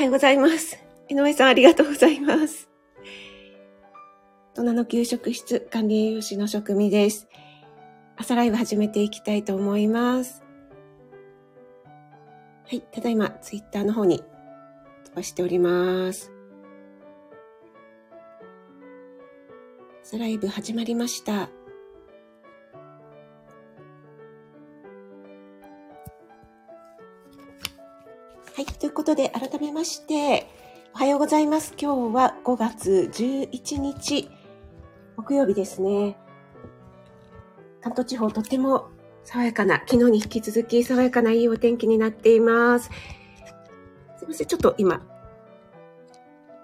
はようございます。井上さん、ありがとうございます。大人の給食室管理栄養士の職味です。朝ライブ始めていきたいと思います。はい、ただいま、ツイッターの方に飛ばしております。朝ライブ始まりました。ということで、改めまして、おはようございます。今日は5月11日、木曜日ですね。関東地方とても爽やかな、昨日に引き続き爽やかないいお天気になっています。すいません。ちょっと今、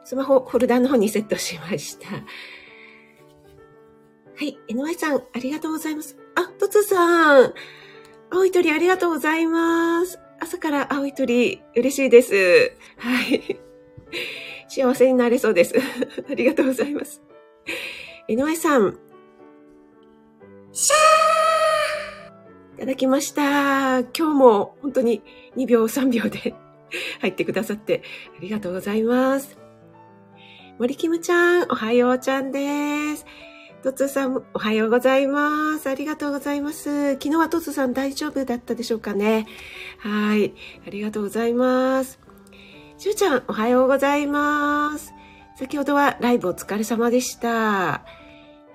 スマホホルダーの方にセットしました。はい。NY さん、ありがとうございます。あ、トツさん。青い鳥ありがとうございます。朝から青い鳥、嬉しいです。はい。幸せになれそうです。ありがとうございます。井上さん。シャーいただきました。今日も本当に2秒3秒で 入ってくださってありがとうございます。森キムちゃん、おはようちゃんです。トツさん、おはようございます。ありがとうございます。昨日はトツさん大丈夫だったでしょうかね。はい。ありがとうございます。しゅうちゃん、おはようございます。先ほどはライブお疲れ様でした。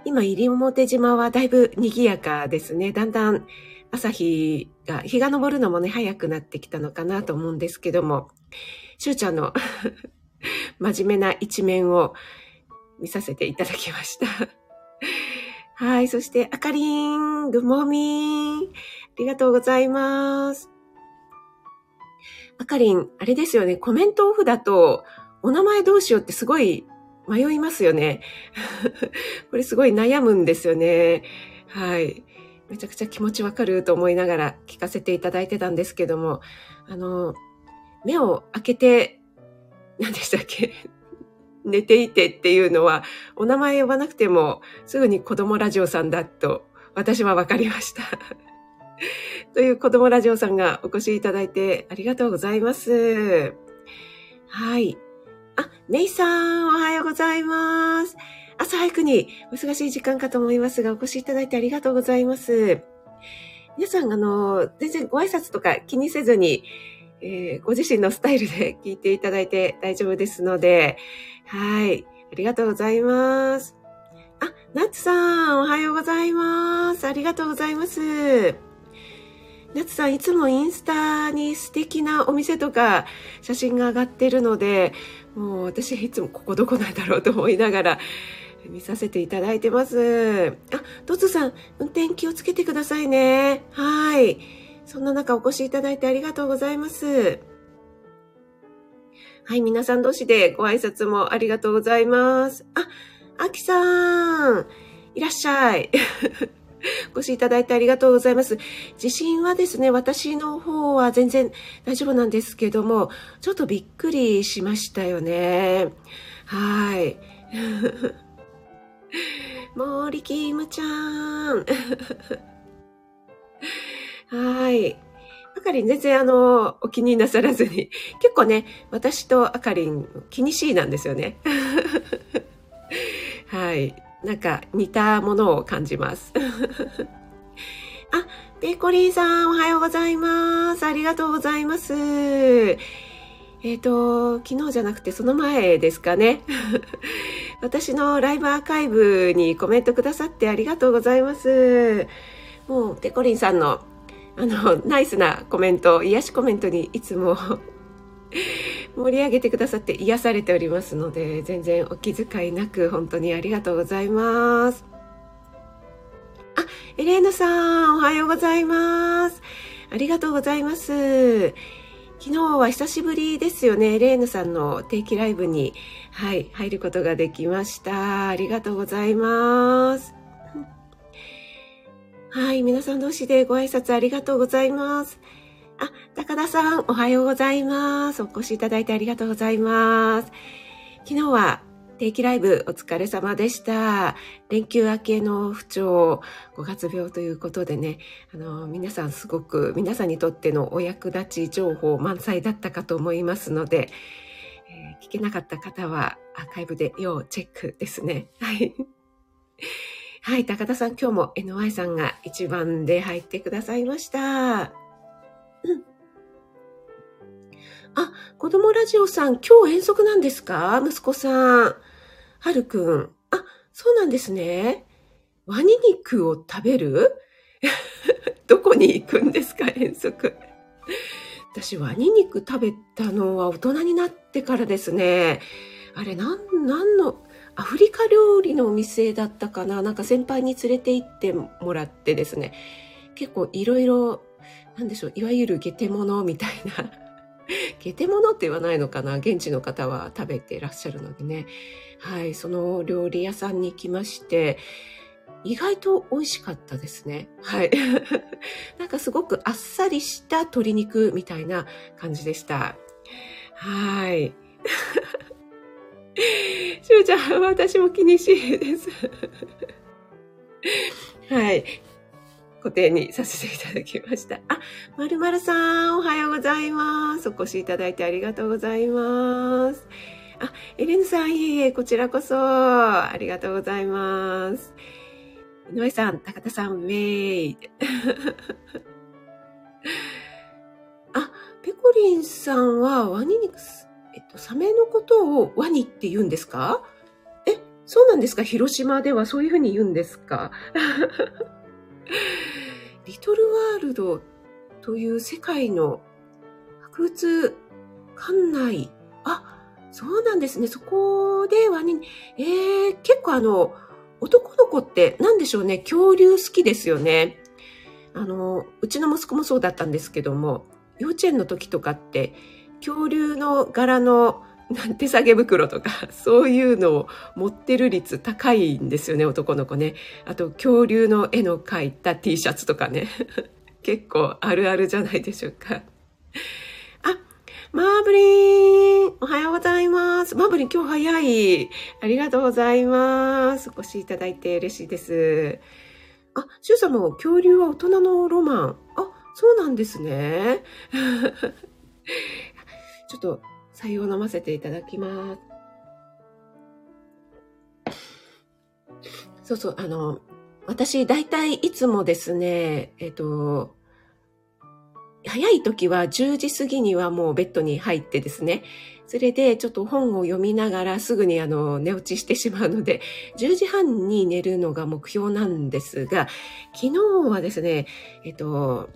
今、入表島はだいぶ賑やかですね。だんだん朝日が、日が昇るのもね、早くなってきたのかなと思うんですけども、しゅうちゃんの 真面目な一面を見させていただきました。はい。そして、あかりん、ぐもみん。ありがとうございます。あかりん、あれですよね。コメントオフだと、お名前どうしようってすごい迷いますよね。これすごい悩むんですよね。はい。めちゃくちゃ気持ちわかると思いながら聞かせていただいてたんですけども、あの、目を開けて、何でしたっけ？寝ていてっていうのは、お名前呼ばなくてもすぐに子供ラジオさんだと私は分かりました。という子供ラジオさんがお越しいただいてありがとうございます。はい。あ、メイさん、おはようございます。朝早くにお忙しい時間かと思いますが、お越しいただいてありがとうございます。皆さん、あの、全然ご挨拶とか気にせずに、えー、ご自身のスタイルで聞いていただいて大丈夫ですので、はい。ありがとうございます。あ、ナッツさん、おはようございます。ありがとうございます。ナツさん、いつもインスタに素敵なお店とか写真が上がってるので、もう私いつもここどこなんだろうと思いながら見させていただいてます。あ、トツさん、運転気をつけてくださいね。はい。そんな中お越しいただいてありがとうございます。はい、皆さん同士でご挨拶もありがとうございます。あ、あきさん、いらっしゃい。お越しいただいてありがとうございます。地震はですね、私の方は全然大丈夫なんですけども、ちょっとびっくりしましたよね。はい。森キムちゃん。はい。あかりん全然あの、お気になさらずに。結構ね、私とあかりん気にしいなんですよね。はい。なんか似たものを感じます。あ、ペコリーさんおはようございます。ありがとうございます。えっ、ー、と、昨日じゃなくてその前ですかね。私のライブアーカイブにコメントくださってありがとうございます。もう、ペコリンさんのあの、ナイスなコメント、癒しコメントにいつも 盛り上げてくださって癒されておりますので、全然お気遣いなく本当にありがとうございます。あ、エレーヌさん、おはようございます。ありがとうございます。昨日は久しぶりですよね。エレーヌさんの定期ライブに、はい、入ることができました。ありがとうございます。はい、皆さん同士でご挨拶ありがとうございます。あ、高田さん、おはようございます。お越しいただいてありがとうございます。昨日は定期ライブお疲れ様でした。連休明けの不調、5月病ということでね、あの、皆さんすごく、皆さんにとってのお役立ち情報満載だったかと思いますので、えー、聞けなかった方はアーカイブで要チェックですね。はい。はい、高田さん、今日も NY さんが一番で入ってくださいました。うん。あ、子供ラジオさん、今日遠足なんですか？息子さん。はるくん。あ、そうなんですね。ワニ肉を食べる？どこに行くんですか遠足。私、ワニ肉食べたのは大人になってからですね。あれ、なん、なんの、アフリカ料理のお店だったかななんか先輩に連れて行ってもらってですね。結構いろいろ、なんでしょう、いわゆるゲテモノみたいな。ゲテモノって言わないのかな現地の方は食べてらっしゃるのでね。はい、その料理屋さんに行きまして、意外と美味しかったですね。はい。なんかすごくあっさりした鶏肉みたいな感じでした。はい。しゅうちゃん、私も気にしいです。はい。固定にさせていただきました。あ、まるまるさん、おはようございます。お越しいただいてありがとうございます。あ、エレンさん、いえいえ、こちらこそ、ありがとうございます。井上さん、高田さん、ウェイ。あ、ペコリンさんはワニ肉、えっと、サメのことをワニって言うんですか？え、そうなんですか？広島ではそういうふうに言うんですか？リトルワールドという世界の博物館内。あ、そうなんですね。そこでワニ、えー、結構あの、男の子って何でしょうね、恐竜好きですよね。あの、うちの息子もそうだったんですけども、幼稚園の時とかって、恐竜の柄の手提げ袋とか、そういうのを持ってる率高いんですよね、男の子ね。あと、恐竜の絵の描いた T シャツとかね。結構あるあるじゃないでしょうか あ。マーブリンおはようございます。マーブリン今日早い。ありがとうございます。お越しいただいて嬉しいです。あ、シュウさんも恐竜は大人のロマン。あ、そうなんですね。ちょっと、採用飲ませていただきます。そうそう、あの、私、大体いつもですね、えっと、早い時は10時過ぎにはもうベッドに入ってですね、それでちょっと本を読みながらすぐにあの寝落ちしてしまうので、10時半に寝るのが目標なんですが、昨日はですね、えっと、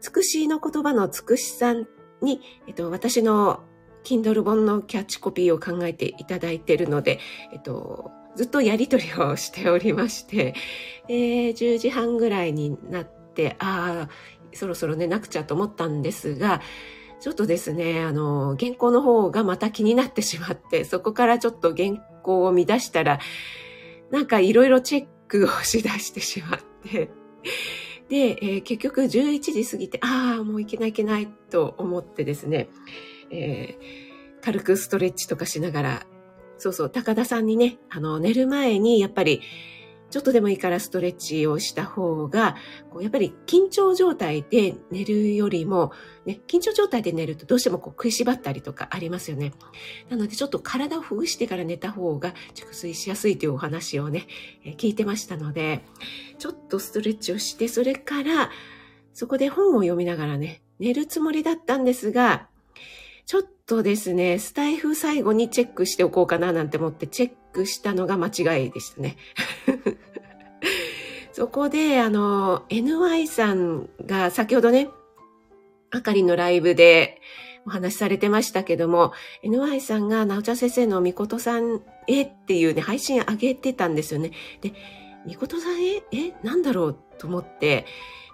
つくしの言葉のつくしさんに、えっと、私の Kindle 本のキャッチコピーを考えていただいているので、えっと、ずっとやりとりをしておりまして、えー、10時半ぐらいになって、ああ、そろそろ寝なくちゃと思ったんですが、ちょっとですね、あの、原稿の方がまた気になってしまって、そこからちょっと原稿を見出したら、なんかいろいろチェックをしだしてしまって、で、えー、結局11時過ぎて、ああ、もういけないいけないと思ってですね、えー、軽くストレッチとかしながら、そうそう、高田さんにね、あの、寝る前にやっぱりちょっとでもいいからストレッチをした方が、こうやっぱり緊張状態で寝るよりも、ね、緊張状態で寝るとどうしてもこう食いしばったりとかありますよね。なのでちょっと体をほぐしてから寝た方が熟睡しやすいというお話をね、え聞いてましたので、ちょっとストレッチをして、それからそこで本を読みながらね、寝るつもりだったんですが、ちょっとですね、スタイフ最後にチェックしておこうかななんて思ってチェックしたのが間違いでしたね。そこで、あの、NY さんが先ほどね、あかりのライブでお話しされてましたけども、NY さんがなおちゃん先生のみことさんへっていうね、配信上げてたんですよね。で、みことさんへ？え、なんだろうと思って、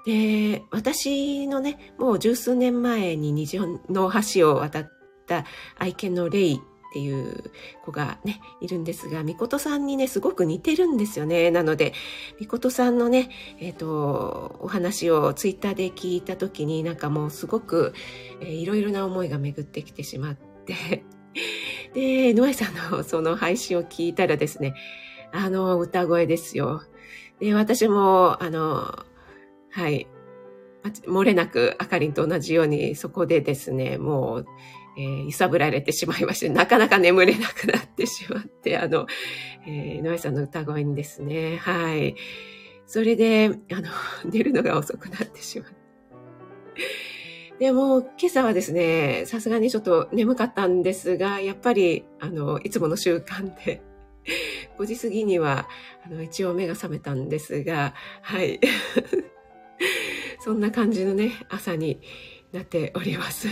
で、私のね、もう十数年前に日本の橋を渡った愛犬のレイっていう子がね、いるんですが、みことさんにね、すごく似てるんですよね。なので、みことさんのね、えっ、ー、と、お話をツイッターで聞いたときになんかもうすごく、えー、いろいろな思いが巡ってきてしまって、で、ノエさんのその配信を聞いたらですね、あの歌声ですよ。で、私も、あの、はい。漏れなくあかりんと同じようにそこでですね、もう、えー、揺さぶられてしまいまして、なかなか眠れなくなってしまって、あの、えー、井上さんの歌声にですね、はい。それで、あの、寝るのが遅くなってしまって。でも、今朝はですね、さすがにちょっと眠かったんですが、やっぱり、あの、いつもの習慣で、5時過ぎには、あの、一応目が覚めたんですが、はい。そんな感じのね、朝になっております。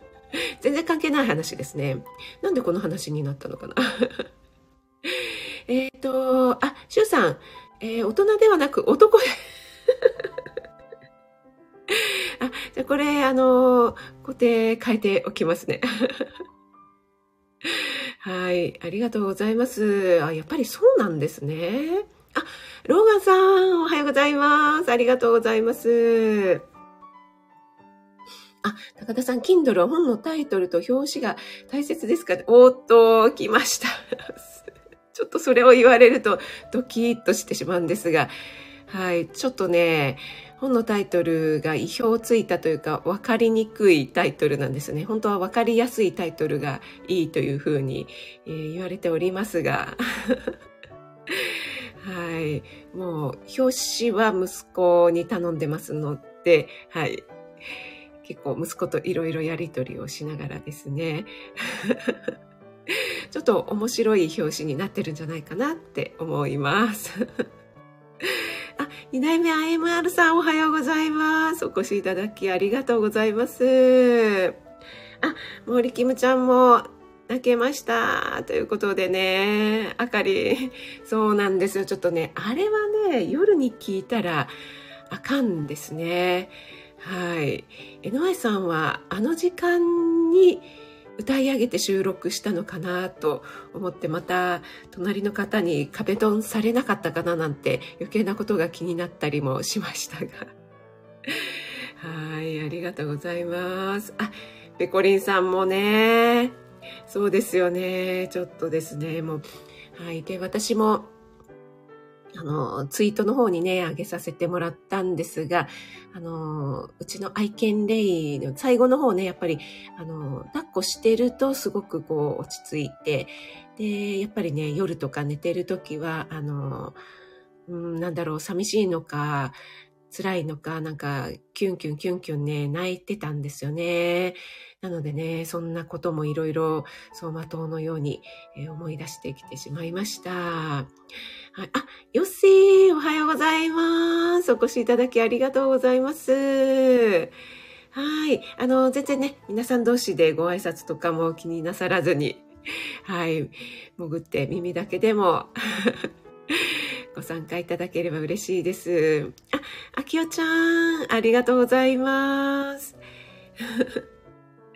全然関係ない話ですね。なんでこの話になったのかな えっと、あ、シュウさん、えー、大人ではなく男で あ、じゃこれ、あの固定変えておきますね。はい。ありがとうございます。あ、やっぱりそうなんですね。あ、ローガンさん、おはようございます。ありがとうございます。あ、高田さん、Kindle は本のタイトルと表紙が大切ですか？おっと、来ました。ちょっとそれを言われるとドキッとしてしまうんですが、はい、ちょっとね、本のタイトルが意表をついたというか分かりにくいタイトルなんですね。本当は分かりやすいタイトルがいいというふうに、えー、言われておりますが。はい。もう、表紙は息子に頼んでますので、はい。結構息子といろいろやりとりをしながらですね。ちょっと面白い表紙になってるんじゃないかなって思います。あ、二代目 IMR さんおはようございます。お越しいただきありがとうございます。あ、森キムちゃんも泣けました。ということでね、あかり、そうなんですよ。ちょっとね、あれはね、夜に聞いたらあかんですね。はい。江上さんはあの時間に歌い上げて収録したのかなと思ってまた隣の方に壁ドンされなかったかななんて余計なことが気になったりもしましたが はいありがとうございますあペコリンさんもねそうですよね。ちょっとですね。もうはい。で私もあの、ツイートの方にね、上げさせてもらったんですが、あの、うちの愛犬レイの最後の方ね、やっぱり、あの、抱っこしてるとすごくこう落ち着いて、で、やっぱりね、夜とか寝てる時は、あの、うん、なんだろう、寂しいのか、辛いのか、なんか、キュンキュンキュンキュンね、泣いてたんですよね。なのでね、そんなこともいろいろ走馬灯のように、え、思い出してきてしまいました。はい、あ、よっしー、おはようございます。お越しいただきありがとうございます。はい。あの、全然ね、皆さん同士でご挨拶とかも気になさらずに、はい。潜って耳だけでも ご参加いただければ嬉しいです。あ、あきおちゃん、ありがとうございます。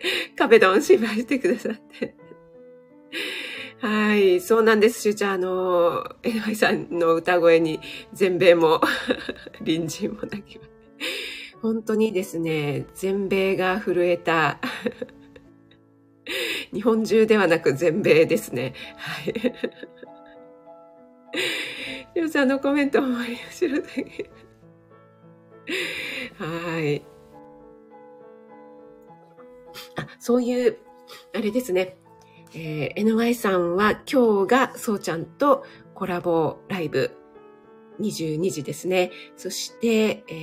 壁ドン芝居してくださって。はい、そうなんです、しゅうちゃん。あの、えないさんの歌声に全米も 隣人も泣きます。本当にですね、全米が震えた。日本中ではなく全米ですね。はい。りょうさんのコメントもあり後ろだけ。はい。あ、そういう、あれですね。えー、NY さんは今日がそうちゃんとコラボライブ22時ですね。そして、え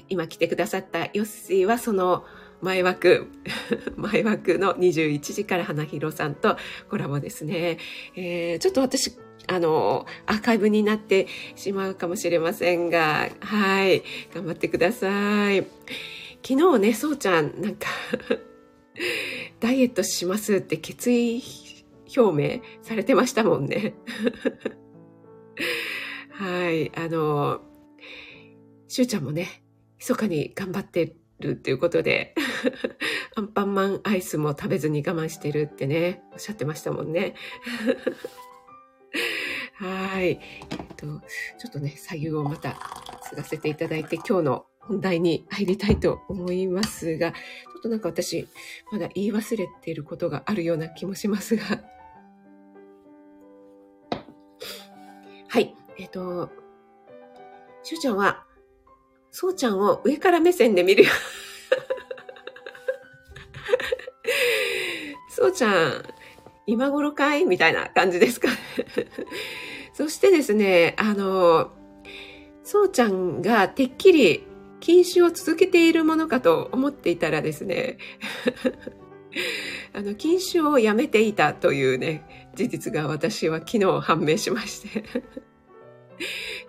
ー、今来てくださったヨッシーはその前枠、前枠の21時から花広さんとコラボですね。えー、ちょっと私あの、アーカイブになってしまうかもしれませんが、はい、頑張ってください。昨日ね、そうちゃん、なんかダイエットしますって決意表明されてましたもんね。はい、あの、しゅうちゃんもね、密かに頑張ってるっていうことで、アンパンマンアイスも食べずに我慢してるってね、おっしゃってましたもんね。はい。えっと、ちょっとね、左右をまた継がせていただいて、今日の本題に入りたいと思いますが、ちょっとなんか私、まだ言い忘れていることがあるような気もしますが。はい。えっと、しゅうちゃんは、そうちゃんを上から目線で見るよ。そうちゃん、今頃かいみたいな感じですか、そしてですね、あの、そうちゃんがてっきり禁酒を続けているものかと思っていたらですね、あの、禁酒をやめていたというね、事実が私は昨日判明しまして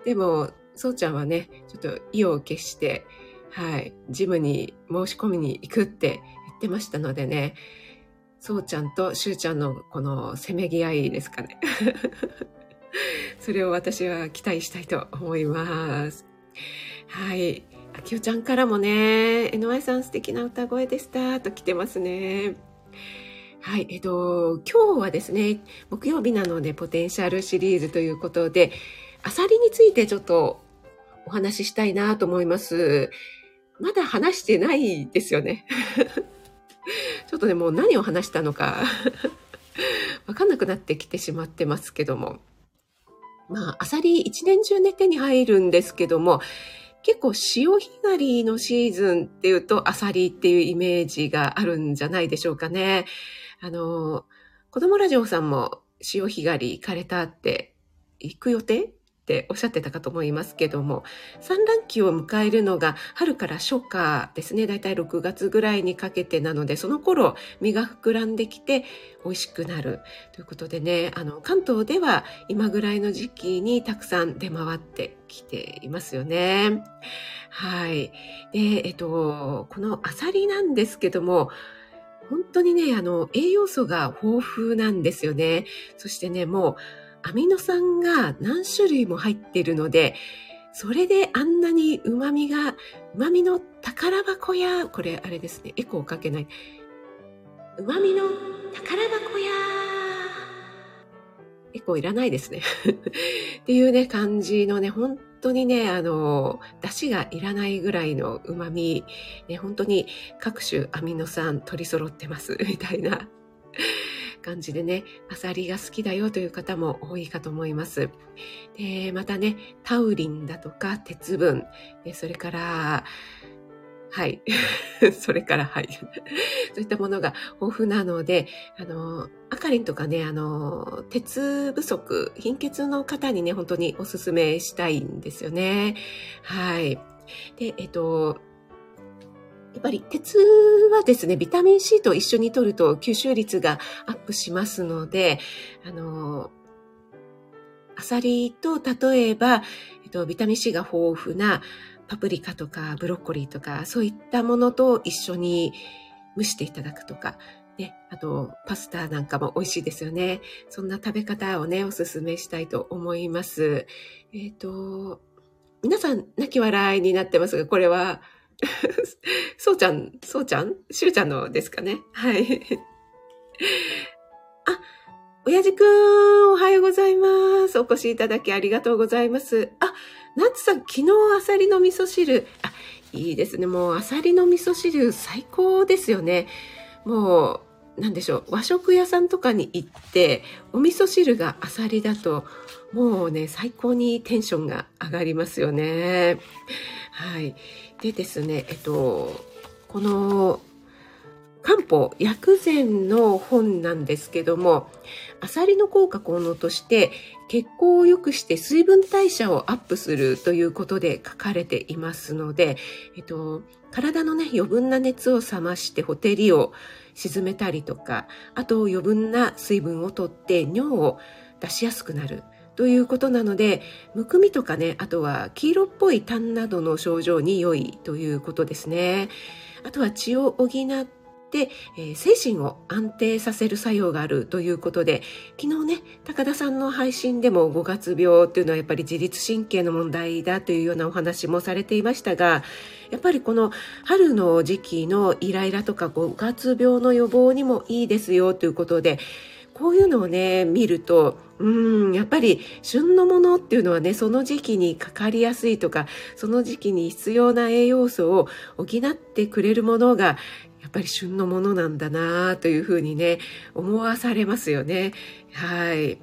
でも、そうちゃんはね、ちょっと意を決して、はい、ジムに申し込みに行くって言ってましたのでね、そうちゃんとしゅうちゃんのこのせめぎ合いですかね。それを私は期待したいと思います。はい。あきおちゃんからもね、NY さん素敵な歌声でしたと来てますね。はい。えっと、今日はですね、木曜日なのでポテンシャルシリーズということで、アサリについてちょっとお話ししたいなと思います。まだ話してないですよね。ちょっとね、もう何を話したのか わかんなくなってきてしまってますけども。まあ、アサリ一年中ね、手に入るんですけども、結構潮干狩りのシーズンっていうとアサリっていうイメージがあるんじゃないでしょうかね。あの、子供ラジオさんも潮干狩り行かれたって行く予定？ておっしゃってたかと思いますけども、産卵期を迎えるのが春から初夏ですね。だいたい6月ぐらいにかけてなので、その頃身が膨らんできて美味しくなるということでね、あの、関東では今ぐらいの時期にたくさん出回ってきていますよね。はい。で、えっと、このアサリなんですけども、本当にね、あの、栄養素が豊富なんですよね。そしてね、もう、アミノ酸が何種類も入っているので、それであんなに旨味が、旨味の宝箱や、これあれですね、エコーかけない。旨味の宝箱や、エコーいらないですね。っていうね、感じのね、本当にね、あの、出汁がいらないぐらいの旨味、ね、本当に各種アミノ酸取り揃ってます、みたいな。感じでね、アサリが好きだよという方も多いかと思います。で、またね、タウリンだとか鉄分、それから、はい。それから、はい。そういったものが豊富なので、あの、アカリンとかね、あの、鉄不足、貧血の方にね、本当にお勧めしたいんですよね。はい。で、えっと、やっぱり鉄はですね、ビタミン C と一緒に摂ると吸収率がアップしますので、あの、アサリと例えば、えっと、ビタミン C が豊富なパプリカとかブロッコリーとか、そういったものと一緒に蒸していただくとか、ね、あと、パスタなんかも美味しいですよね。そんな食べ方をね、おすすめしたいと思います。えっ、と、皆さん、泣き笑いになってますが、これは そうちゃん、そうちゃん？しゅうちゃんのですかね？はい。あ、親父くん、おはようございます。お越しいただきありがとうございます。あ、ナッツさん、昨日アサリの味噌汁。あ、いいですね。もうアサリの味噌汁最高ですよね。もう、なんでしょう。和食屋さんとかに行って、お味噌汁がアサリだと、もうね、最高にテンションが上がりますよね。はい。でですね、えっと、この漢方薬膳の本なんですけども、アサリの効果効能として血行を良くして水分代謝をアップするということで書かれていますので、えっと、体のね、余分な熱を冷ましてほてりを沈めたりとか、あと余分な水分をとって尿を出しやすくなる。ということなので、むくみとかね、あとは黄色っぽい痰などの症状に良いということですね。あとは血を補って、えー、精神を安定させる作用があるということで、昨日ね、高田さんの配信でも5月病っていうのはやっぱり自律神経の問題だというようなお話もされていましたが、やっぱりこの春の時期のイライラとか5月病の予防にもいいですよということで、こういうのをね、見ると、うん、やっぱり旬のものっていうのはね、その時期にかかりやすいとか、その時期に必要な栄養素を補ってくれるものが、やっぱり旬のものなんだなというふうにね、思わされますよね。はい。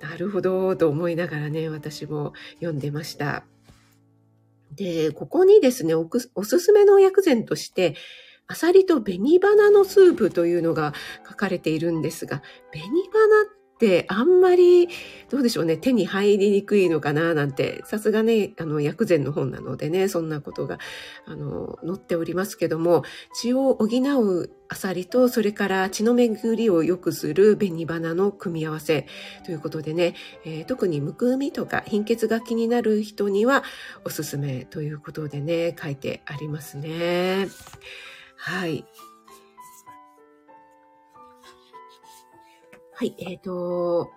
なるほど、と思いながらね、私も読んでました。で、ここにですね、おおすすめの薬膳として、アサリと紅花のスープというのが書かれているんですが、紅花ってあんまり、どうでしょうね、手に入りにくいのかななんて、さすがね、あの、薬膳の本なのでね、そんなことが、あの、載っておりますけども、血を補うアサリと、それから血の巡りを良くする紅花の組み合わせということでね、えー、特にむくみとか貧血が気になる人にはおすすめということでね、書いてありますね。はい。はい、えっ、ー、と、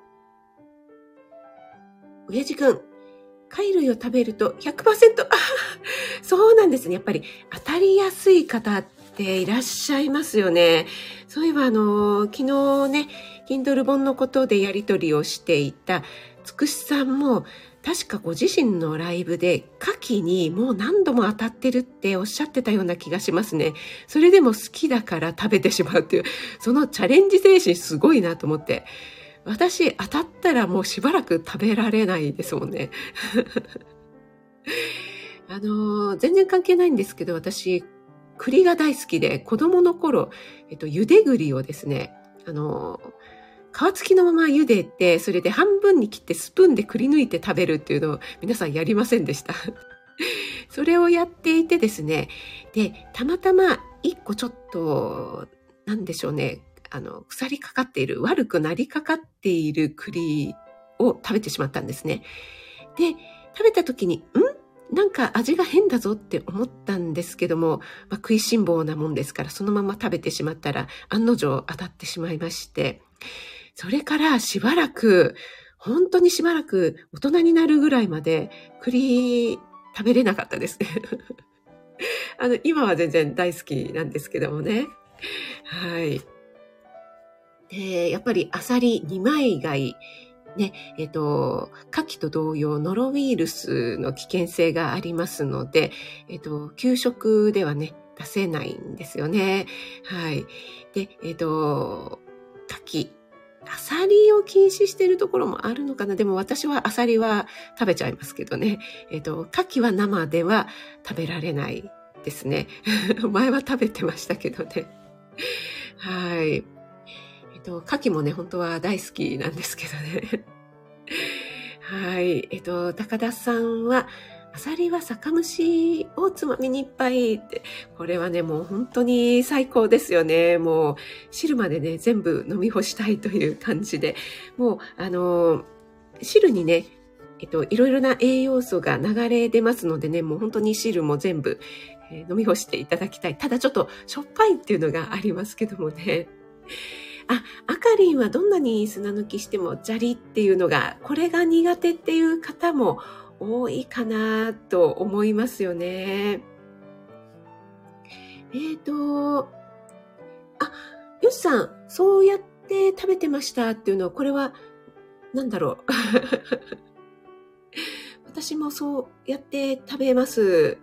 親父くん、貝類を食べると100%、そうなんですね。やっぱり当たりやすい方っていらっしゃいますよね。そういえばあの、昨日ね、Kindle 本のことでやりとりをしていたつくしさんも確かご自身のライブで牡蠣にもう何度も当たってるっておっしゃってたような気がしますね。それでも好きだから食べてしまうっていう、そのチャレンジ精神すごいなと思って。私当たったらもうしばらく食べられないですもんね。あの全然関係ないんですけど、私、栗が大好きで、子供の頃、えっと、茹で栗をですね、あの皮付きのまま茹でて、それで半分に切ってスプーンでくり抜いて食べるっていうのを皆さんやりませんでした。それをやっていてですね、で、たまたま一個ちょっと、なんでしょうね、あの、腐りかかっている、悪くなりかかっている栗を食べてしまったんですね。で、食べた時に、ん？なんか味が変だぞって思ったんですけども、まあ、食いしん坊なもんですから、そのまま食べてしまったら、案の定当たってしまいまして、それからしばらく、本当にしばらく大人になるぐらいまで栗食べれなかったです。あの、今は全然大好きなんですけどもね。はい。で、やっぱりアサリ二枚貝、ね、えっ、と、牡蠣と同様、ノロウイルスの危険性がありますので、えっ、と、給食ではね、出せないんですよね。はい。で、えっ、と、牡蠣、アサリを禁止しているところもあるのかな？でも私はアサリは食べちゃいますけどね。えっ、ー、と、牡蠣は生では食べられないですね。前は食べてましたけどね。はい。えっ、ー、と、牡蠣もね、本当は大好きなんですけどね。はい。えっ、ー、と、高田さんは、アサリは酒蒸しをつまみにいっぱいって、これはね、もう本当に最高ですよね。もう汁までね、全部飲み干したいという感じで、もう、あの、汁にね、えっと、いろいろな栄養素が流れ出ますのでね、もう本当に汁も全部、えー、飲み干していただきたい。ただちょっとしょっぱいっていうのがありますけどもね。あ、あかりんはどんなに砂抜きしても砂利っていうのが、これが苦手っていう方も多いかなと思いますよね。えっ、ー、と、あ、よしさん、そうやって食べてましたっていうのは、これは、なんだろう。私もそうやって食べます。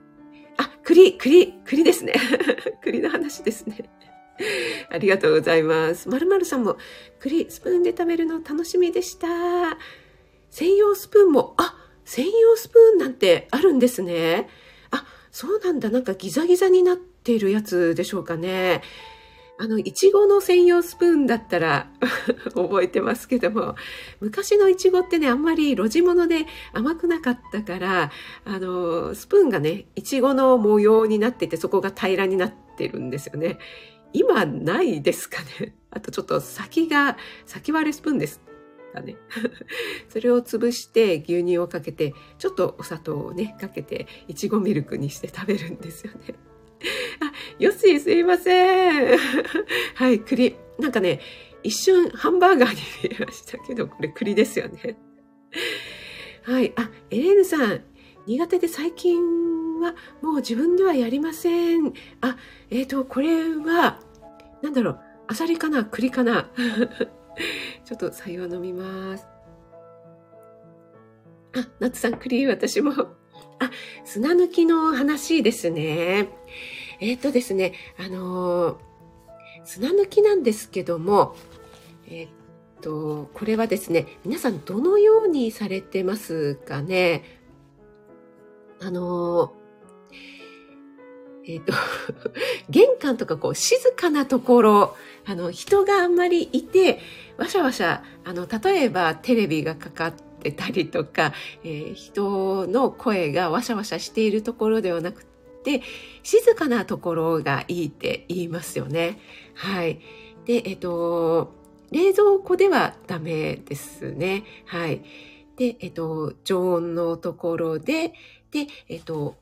あ、栗、栗、栗ですね。栗の話ですね。ありがとうございます。まるまるさんも栗スプーンで食べるの楽しみでした。専用スプーンも、あ、専用スプーンなんてあるんですね。あ、そうなんだ。なんかギザギザになっているやつでしょうかね。あの、いちごの専用スプーンだったら 覚えてますけども、昔のいちごってね、あんまり路地物で甘くなかったから、あの、スプーンがね、いちごの模様になってて、そこが平らになってるんですよね。今ないですかね。あとちょっと先が、先割れスプーンですかね。それを潰して牛乳をかけて、ちょっとお砂糖をね、かけて、いちごミルクにして食べるんですよね。あ、よし、すいません。はい、栗。なんかね、一瞬ハンバーガーに見えましたけど、これ栗ですよね。はい。あ、エレーヌさん、苦手で最近はもう自分ではやりません。あ、えっ、ー、と、これは、なんだろう、アサリかな？栗かな？ちょっと採用飲みます。あ、ナツさん、クリー私も。あ、砂抜きの話ですね。えっ、ー、とですね、あのー、砂抜きなんですけども、えっ、ー、と、これはですね、皆さんどのようにされてますかね？あのえっ、と、玄関とかこう静かなところ、あの、人があんまりいて、わしゃわしゃ、あの、例えばテレビがかかってたりとか、えー、人の声がわしゃわしゃしているところではなくて、静かなところがいいって言いますよね。はい。で、えっ、と、冷蔵庫ではダメですね。はい。で、えっ、と、常温のところで、で、えっ、と、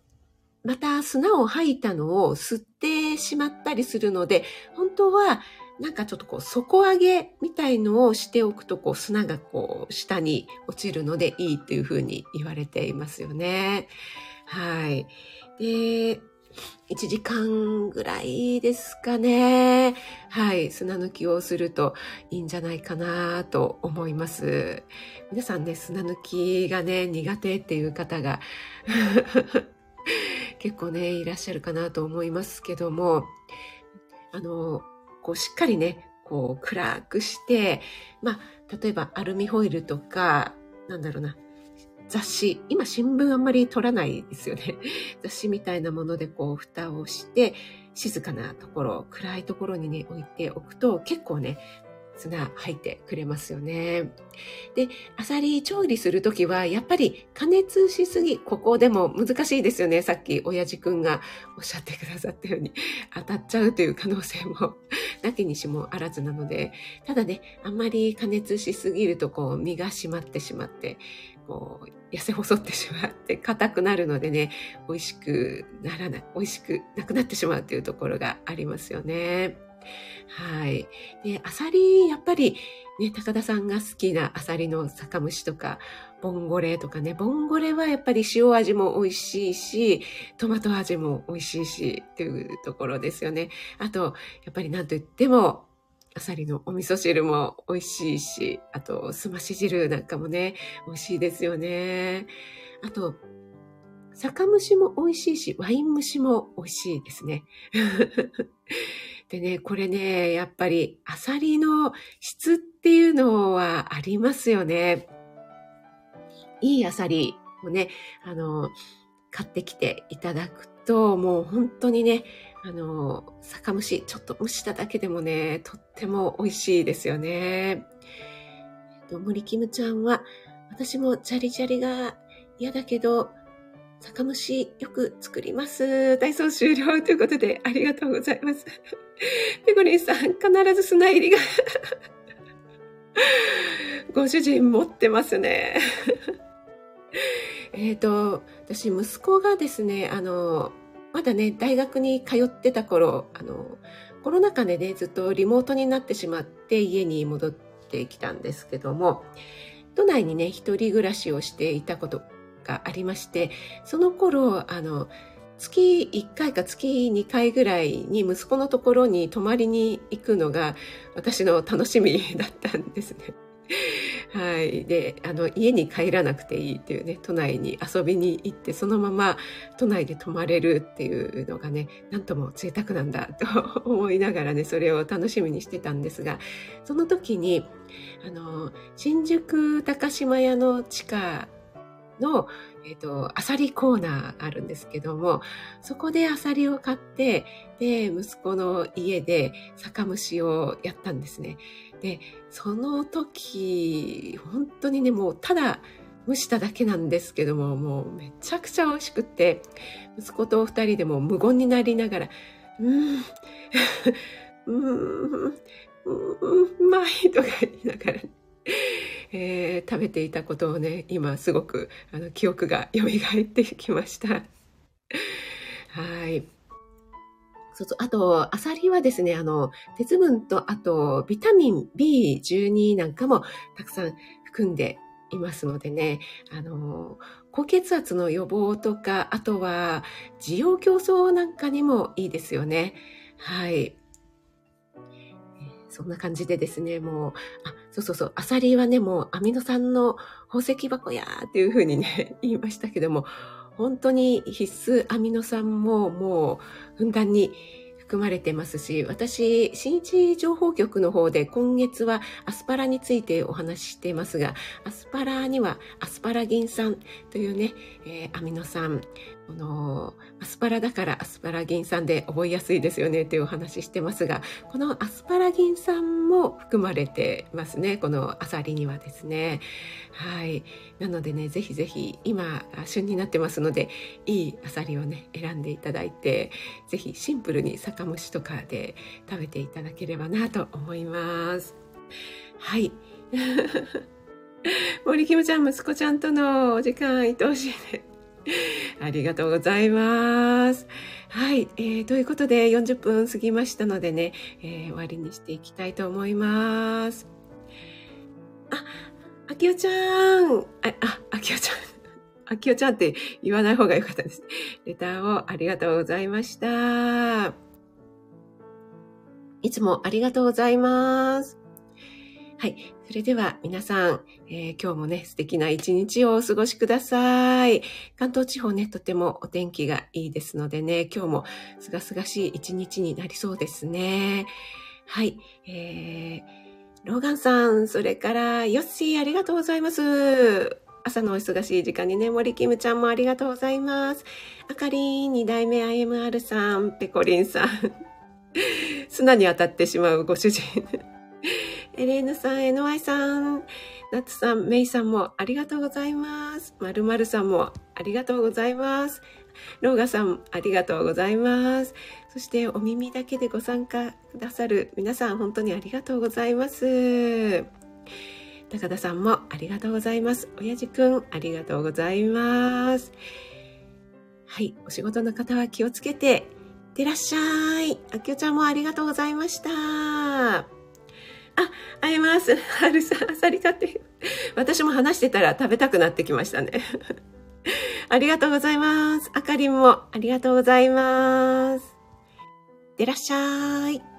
また砂を吐いたのを吸ってしまったりするので、本当はなんかちょっとこう底上げみたいのをしておくとこう砂がこう下に落ちるのでいいっていうふうに言われていますよね。はい。で、1時間ぐらいですかね。はい。砂抜きをするといいんじゃないかなと思います。皆さんね、砂抜きがね、苦手っていう方が 結構ね、いらっしゃるかなと思いますけども、あの、こうしっかりね、こう暗くして、まあ、例えばアルミホイルとか、なんだろうな、雑誌、今新聞あんまり撮らないですよね。雑誌みたいなものでこう蓋をして、静かなところ、暗いところにね、置いておくと結構ね、砂入ってくれますよね。で、アサリ調理するときは、やっぱり加熱しすぎ、ここでも難しいですよね。さっき親父くんがおっしゃってくださったように、当たっちゃうという可能性も なきにしもあらずなので、ただね、あんまり加熱しすぎると、こう、身が締まってしまって、こう、痩せ細ってしまって硬くなるのでね、美味しくならない、美味しくなくなってしまうというところがありますよね。はい。で、アサリ、やっぱり、ね、高田さんが好きなアサリの酒蒸しとか、ボンゴレとかね、ボンゴレはやっぱり塩味も美味しいし、トマト味も美味しいし、っていうところですよね。あと、やっぱりなんと言っても、アサリのお味噌汁も美味しいし、あと、すまし汁なんかもね、美味しいですよね。あと、酒蒸しも美味しいし、ワイン蒸しも美味しいですね。でね、これね、やっぱりアサリの質っていうのはありますよね。いいアサリをね、あの、買ってきていただくと、もう本当にね、あの、酒蒸し、ちょっと蒸しただけでもね、とっても美味しいですよね。と、森キムちゃんは、私もジャリジャリが嫌だけど、酒蒸しよく作ります。体操終了ということでありがとうございます。ペコリンさん、必ず砂入りが ご主人持ってますね。えっと、私、息子がですね、あの、まだね、大学に通ってた頃、あの、コロナ禍でね、ずっとリモートになってしまって家に戻ってきたんですけども、都内にね、一人暮らしをしていたことがありまして、その頃、あの、月1回か月2回ぐらいに息子のところに泊まりに行くのが私の楽しみだったんですね。はい。で、あの、家に帰らなくていいっていうね、都内に遊びに行って、そのまま都内で泊まれるっていうのがね、なんとも贅沢なんだ と思いながらね、それを楽しみにしてたんですが、その時に、あの、新宿高島屋の地下の、えっ、ー、と、アサリコーナーあるんですけども、そこでアサリを買って、で、息子の家で酒蒸しをやったんですね。で、その時、本当にね、もうただ蒸しただけなんですけども、もうめちゃくちゃ美味しくって、息子と二人でも無言になりながら、うーん、うーん、うまいとか言いながら、えー、食べていたことをね、今すごくあの記憶が蘇ってきました。はい。そうそう。あと、アサリはですね、あの、鉄分と、あと、ビタミン B12 なんかもたくさん含んでいますのでね、あの、高血圧の予防とか、あとは、需要競争なんかにもいいですよね。はい。そんな感じでですね、もう、あ、そうそうそう、アサリはね、もうアミノ酸の宝石箱やーっていうふうにね、言いましたけども、本当に必須アミノ酸ももうふんだんに含まれてますし、私、新一情報局の方で今月はアスパラについてお話ししていますが、アスパラにはアスパラギン酸というね、えー、アミノ酸、このアスパラだからアスパラギン酸で覚えやすいですよねっていうお話してますが、このアスパラギン酸も含まれてますね。このアサリにはですね。はい。なのでね、ぜひぜひ今旬になってますので、いいアサリをね、選んでいただいて、ぜひシンプルに酒蒸しとかで食べていただければなと思います。はい。森キムちゃん、息子ちゃんとのお時間、愛おしいね。ありがとうございます。はい、えー、ということで40分過ぎましたのでね、えー、終わりにしていきたいと思います。あ、あきおちゃん。あ、あ、あきおちゃん。あきおちゃんって言わない方がよかったです。レターをありがとうございました。いつもありがとうございます。はい。それでは皆さん、えー、今日もね、素敵な一日をお過ごしください。関東地方ね、とてもお天気がいいですのでね、今日もすがすがしい一日になりそうですね。はい。えー、ローガンさん、それからヨッシーありがとうございます。朝のお忙しい時間にね、森キムちゃんもありがとうございます。あかりん、二代目 IMR さん、ペコリンさん。砂に当たってしまうご主人。エレーヌさん、NY さん、ナツさん、メイさんもありがとうございます。まるまるさんもありがとうございます。ローガさん、ありがとうございます。そしてお耳だけでご参加くださる皆さん、本当にありがとうございます。高田さんもありがとうございます。親父くん、ありがとうございます。はい、お仕事の方は気をつけて、いってらっしゃい。あきおちゃんもありがとうございました。あ、会えます。はるさん、あさり買って。私も話してたら食べたくなってきましたね。ありがとうございます。あかりもありがとうございます。いってらっしゃい。